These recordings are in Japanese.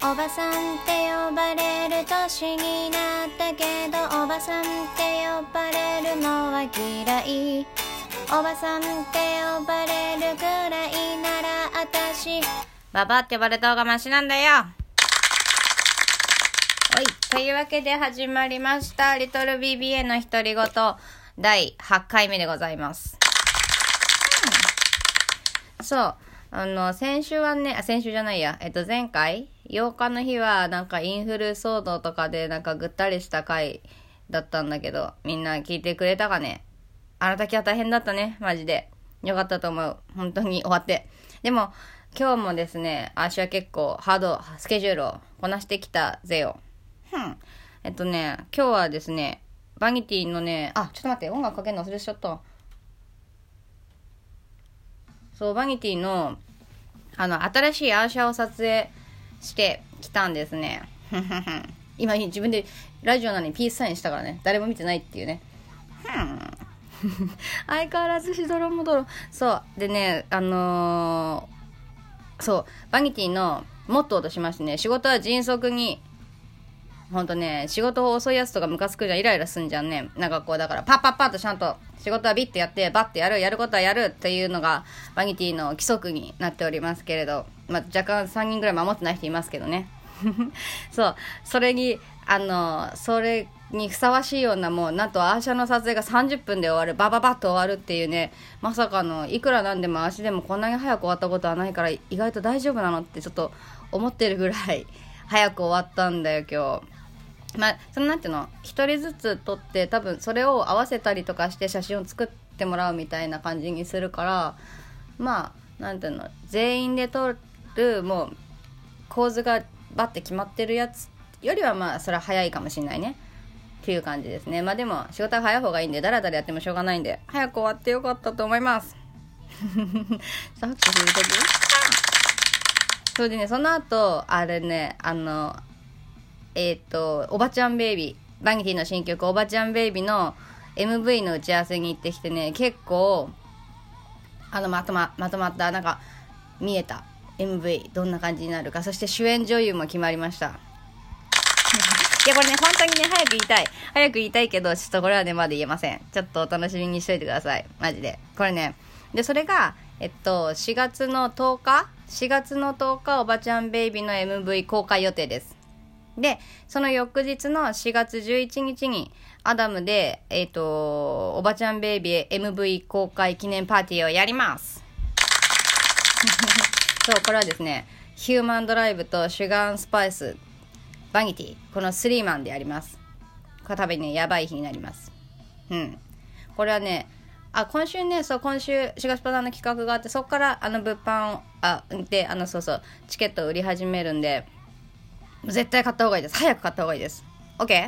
おばさんって呼ばれる年になったけどおばさんって呼ばれるのは嫌いおばさんって呼ばれるくらいならあたしババって呼ばれた方がマシなんだよはい。というわけで始まりました。リトル BBA の独り言第8回目でございます。そう。あの、先週はね、あ、先週じゃないや。えっと、前回 ?8 日の日は、なんかインフル騒動とかで、なんかぐったりした回だったんだけど、みんな聞いてくれたかね？あの時は大変だったね。マジで。よかったと思う。本当に終わって。でも、今日もですね、足は結構ハード、スケジュールをこなしてきたぜよ。ふん。えっとね、今日はですね、バニティのね、あ、ちょっと待って、音楽かけるの忘れちゃった。そう、バニティの、あの、新しいアー写を撮影してきたんですね。今、自分でラジオなのにピースサインしたからね、誰も見てないっていうね。相変わらずしどろもどろ。そう。でね、あのーそう、バニティのモットーとしましてね、仕事は迅速に、ほんとね、仕事遅いやつとかムカつくじゃん、イライラすんじゃんね。なんかこう、だからパッパッパッとちゃんと仕事はビッてやって、バッてやる、やることはやるっていうのが、バニティの規則になっておりますけれど、まあ、若干3人ぐらい守ってない人いますけどね。そう、それに、あの、それにふさわしいような、もう、なんとアーシャの撮影が30分で終わる、バババッと終わるっていうね、まさかの、いくらなんでも足でもこんなに早く終わったことはないから、意外と大丈夫なのってちょっと思ってるぐらい、早く終わったんだよ、今日。まあ、そのなんていうの？一人ずつ撮って多分それを合わせたりとかして写真を作ってもらうみたいな感じにするからまあなんていうの？全員で撮るもう構図がバッて決まってるやつよりはまあそれは早いかもしれないね。っていう感じですね。まあでも仕事は早い方がいいんでだらだらやってもしょうがないんで早く終わってよかったと思います。さっきするときそれでね。その後あれねあのえっ、と、おばちゃんベイビー、バニティの新曲、おばちゃんベイビーの MV の打ち合わせに行ってきてね、結構、あの、まとま、まとまった、なんか、見えた MV、どんな感じになるか、そして主演女優も決まりました。いや、これね、本当にね、早く言いたい。早く言いたいけど、ちょっとこれはね、まだ言えません。ちょっとお楽しみにしといてください。マジで。これね。で、それが、えっと、4月の10日 ?4 月の10日、おばちゃんベイビーの MV 公開予定です。で、その翌日の4月11日に、アダムで、えっ、と、おばちゃんベイビー MV 公開記念パーティーをやります。そう、これはですね、ヒューマンドライブとシュガースパイス、バニティ、このスリーマンでやります。これ多分ね、やばい日になります。うん。これはね、あ、今週ね、そう、今週、シガスパさんの企画があって、そこから、あの、物販を、あ、で、あの、そうそう、チケットを売り始めるんで、絶対買った方がいいです。早く買った方がいいです。OK?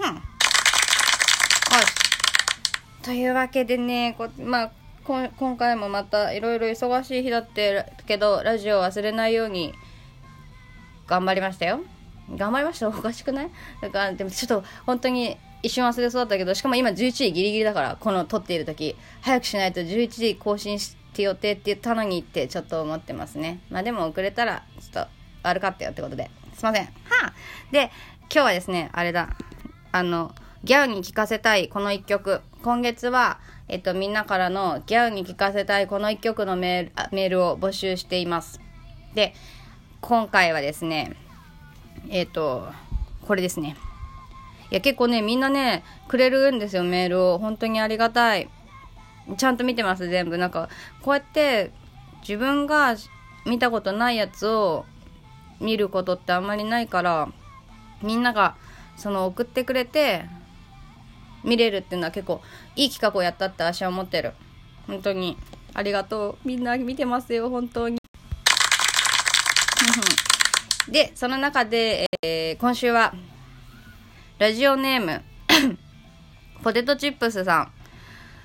うん。はい。というわけでね、こまあ、こん今回もまたいろいろ忙しい日だってけど、ラジオ忘れないように頑張りましたよ。頑張りました？おかしくない？だから、でもちょっと本当に一瞬忘れそうだったけど、しかも今11時ギリギリだから、この撮っている時、早くしないと11時更新して予定って言ったのにってちょっと思ってますね。まあでも遅れたら、ちょっと悪かったよってことで。すいません。はあ、で、今日はですね、あれだ。あの、ギャウに聴かせたいこの一曲。今月は、えっと、みんなからのギャウに聴かせたいこの一曲のメールメールを募集しています。で、今回はですね、えっと、これですね。いや、結構ね、みんなね、くれるんですよ、メールを。本当にありがたい。ちゃんと見てます、全部。なんか、こうやって、自分が見たことないやつを見ることってあんまりないからみんながその送ってくれて見れるっていうのは結構いい企画をやったって私は思ってる。本当に。ありがとう。みんな見てますよ。本当に。でその中で、えー今週はラジオネーム ポテトチップスさ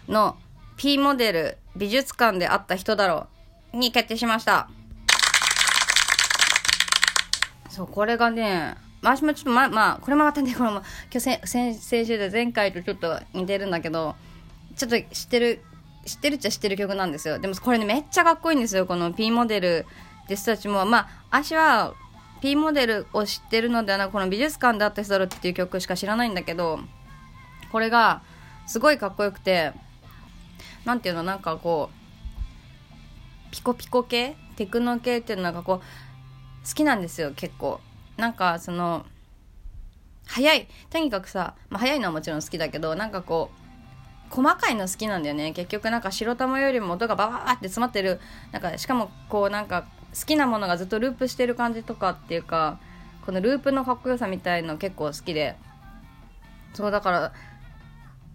んの P モデル美術館で会った人だろうに決定しました。そう、これがね、私もちょっとま、まあ、これもまたね、これも、今日先、先週で前回とちょっと似てるんだけど、ちょっと知ってる、知ってるっちゃ知ってる曲なんですよ。でもこれね、めっちゃかっこいいんですよ。この P モデルって人たちも、まあ、私は、P モデルを知ってるのではなくこの美術館であった人だろっていう曲しか知らないんだけどこれがすごいかっこよくてなんていうのなんかこうピコピコ系？テクノ系っていうのがこう好きなんですよ結構。なんかその早い。とにかくさ、まあ、早いのはもちろん好きだけどなんかこう細かいの好きなんだよね。結局なんか白玉よりも音がババーって詰まってる。なんかしかもこうなんか好きなものがずっとループしてる感じとかっていうかこのループのかっこよさみたいの結構好きで。そうだから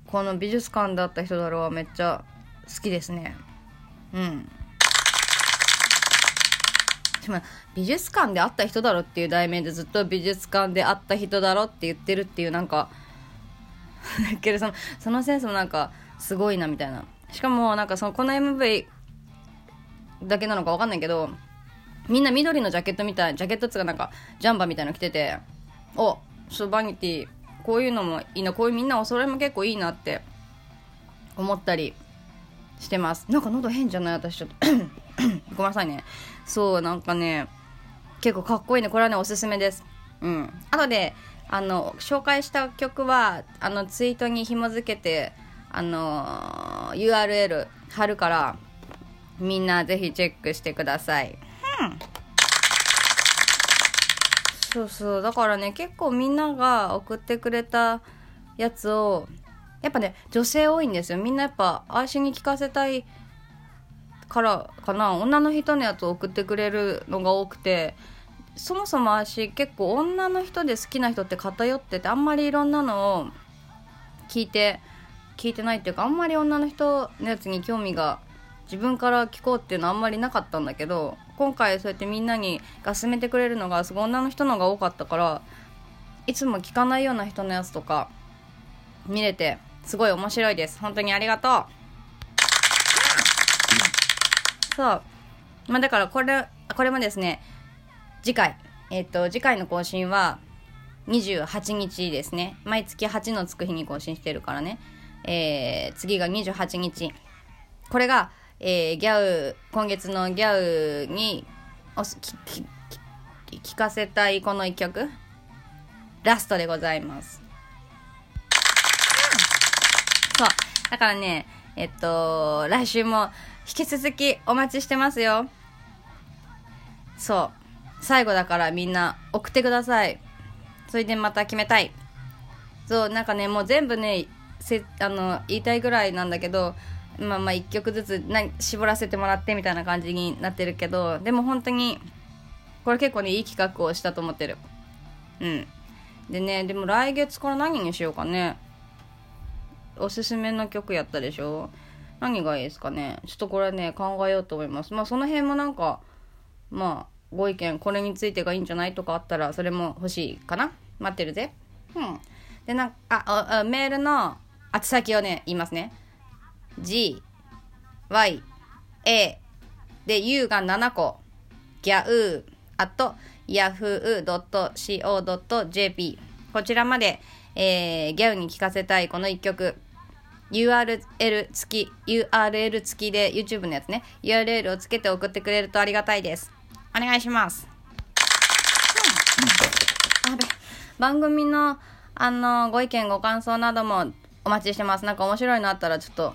この美術館だった人だろうはめっちゃ好きですね。うん。でも美術館で会った人だろっていう題名でずっと美術館で会った人だろって言ってるっていうなんか けどそのそのセンスもなんかすごいなみたいな。しかもなんかそのこの MV だけなのか分かんないけどみんな緑のジャケットみたいジャケットっつうかなんかジャンバーみたいなの着てておそうバニティこういうのもいいなこういうみんなお揃いも結構いいなって思ったりしてます。なんか喉変じゃない？私ちょっと。ごめんなさいね。そうなんかね結構かっこいいね。これはねおすすめです。うん。後であの紹介した曲はあのツイートに紐付けてあの URL 貼るからみんなぜひチェックしてください。うん。そうそう。だからね結構みんなが送ってくれたやつをやっぱね女性多いんですよ。みんなやっぱ愛しに聞かせたいからかな。女の人のやつを送ってくれるのが多くてそもそも私結構女の人で好きな人って偏っててあんまりいろんなのを聞いて聞いてないっていうかあんまり女の人のやつに興味が自分から聞こうっていうのはあんまりなかったんだけど今回そうやってみんなにが勧めてくれるのがすごい女の人のが多かったからいつも聞かないような人のやつとか見れてすごい面白いです。本当にありがとう。そう。まあだからこれこれもですね次回。えっ、と次回の更新は28日ですね。毎月8のつく日に更新してるからね。えー、次が28日。これがえー、ギャウ今月のギャウにおすきき聞かせたいこの一曲。ラストでございます。そう。だからねえっと来週も引き続きお待ちしてますよ。そう。最後だからみんな送ってください。それでまた決めたい。そうなんかねもう全部ねせあの言いたいぐらいなんだけどまあまあ1曲ずつな絞らせてもらってみたいな感じになってるけどでも本当にこれ結構ねいい企画をしたと思ってる。うん。でねでも来月から何にしようかね。おすすめの曲やったでしょ。何がいいですかね。ちょっとこれね考えようと思います。まあその辺もなんかまあご意見これについてがいいんじゃないとかあったらそれも欲しいかな。待ってるぜ。うん。でなんかああメールの宛先をね言いますね。G、Y、A で U が7個、ギャウー、あと yahoo.co.jp こちらまで、えー、ギャウに聞かせたいこの1曲。URL 付き URL 付きで YouTube のやつね。URL をつけて送ってくれるとありがたいです。お願いします、うん、番組のあのご意見ご感想などもお待ちしてます。なんか面白いのあったらちょっと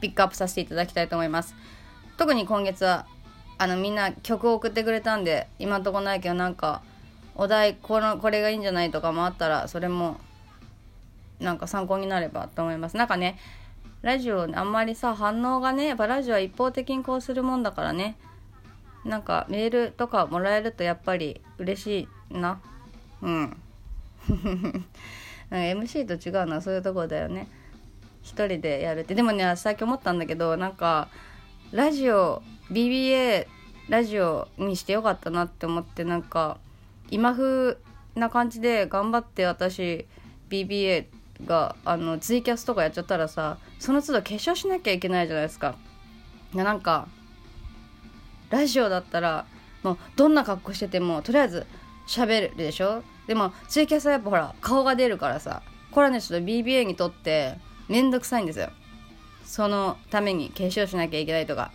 ピックアップさせていただきたいと思います。特に今月はあのみんな曲を送ってくれたんで今んとこないけどなんかお題このこれがいいんじゃないとかもあったらそれもなんか参考になればと思います。なんかねラジオあんまりさ反応がねやっぱラジオは一方的にこうするもんだからね。なんかメールとかもらえるとやっぱり嬉しいな。うん。MC と違うのはそういうとこだよね。一人でやるって。でもね最近思ったんだけどなんかラジオ BBA ラジオにしてよかったなって思ってなんか今風な感じで頑張って私 BBA があのツイキャスとかやっちゃったらさその都度化粧しなきゃいけないじゃないですか。いやなんかラジオだったらもうどんな格好しててもとりあえず喋るでしょ？でもツイキャスはやっぱほら顔が出るからさこれはねちょっと BBA にとってめんどくさいんですよ。そのために化粧しなきゃいけないとか。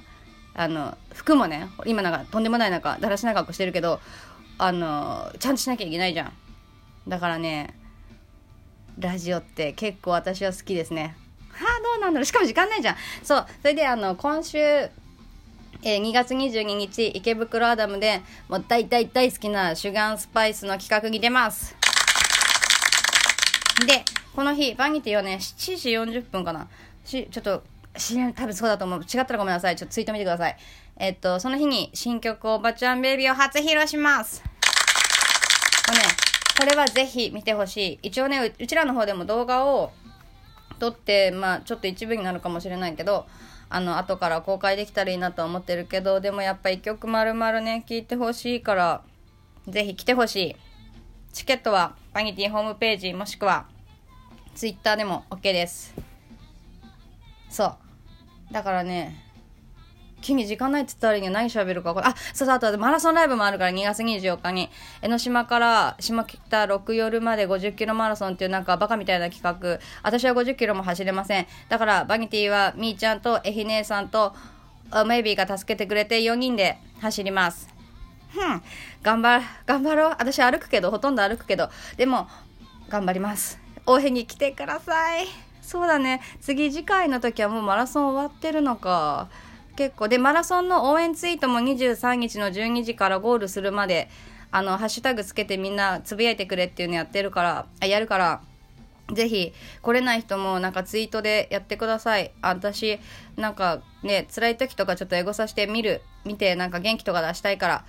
あの服もね今なんかとんでもないなんかだらしな格好してるけどあのちゃんとしなきゃいけないじゃん。だからねラジオって結構私は好きですね。はあどうなんだろう。しかも時間ないじゃん。そうそれであの今週えー、2月22日池袋アダムでもう大大大好きなシュガースパイスの企画に出ます。でこの日バニティはね7時40分かな。しちょっと知ら多分そうだと思う。違ったらごめんなさい。ちょっとツイート見てください。えっとその日に新曲おばちゃんベイビーを初披露します。これはぜひ見てほしい。一応ねうちらの方でも動画を撮ってまあちょっと一部になるかもしれないけどあの後から公開できたらいいなと思ってるけどでもやっぱ一曲丸々ね聴いてほしいからぜひ来てほしい。チケットはバニティホームページもしくはツイッターでも OK です。そう。だからね急に時間ないって言ったらには何喋るか。あそうそうあとマラソンライブもあるから2月24日に。江ノ島から下北6夜まで50キロマラソンっていうなんかバカみたいな企画。私は50キロも走れません。だからバニティはみーちゃんとえひ姉さんとメイビーが助けてくれて4人で走ります。ふん。頑張頑張ろう。私歩くけどほとんど歩くけど。でも頑張ります。応援に来てください。そうだね。次次回の時はもうマラソン終わってるのか。結構。でマラソンの応援ツイートも23日の12時からゴールするまであのハッシュタグつけてみんなつぶやいてくれっていうのやってるからあやるからぜひ来れない人もなんかツイートでやってください。私なんかね辛い時とかちょっとエゴさして見る見てなんか元気とか出したいから。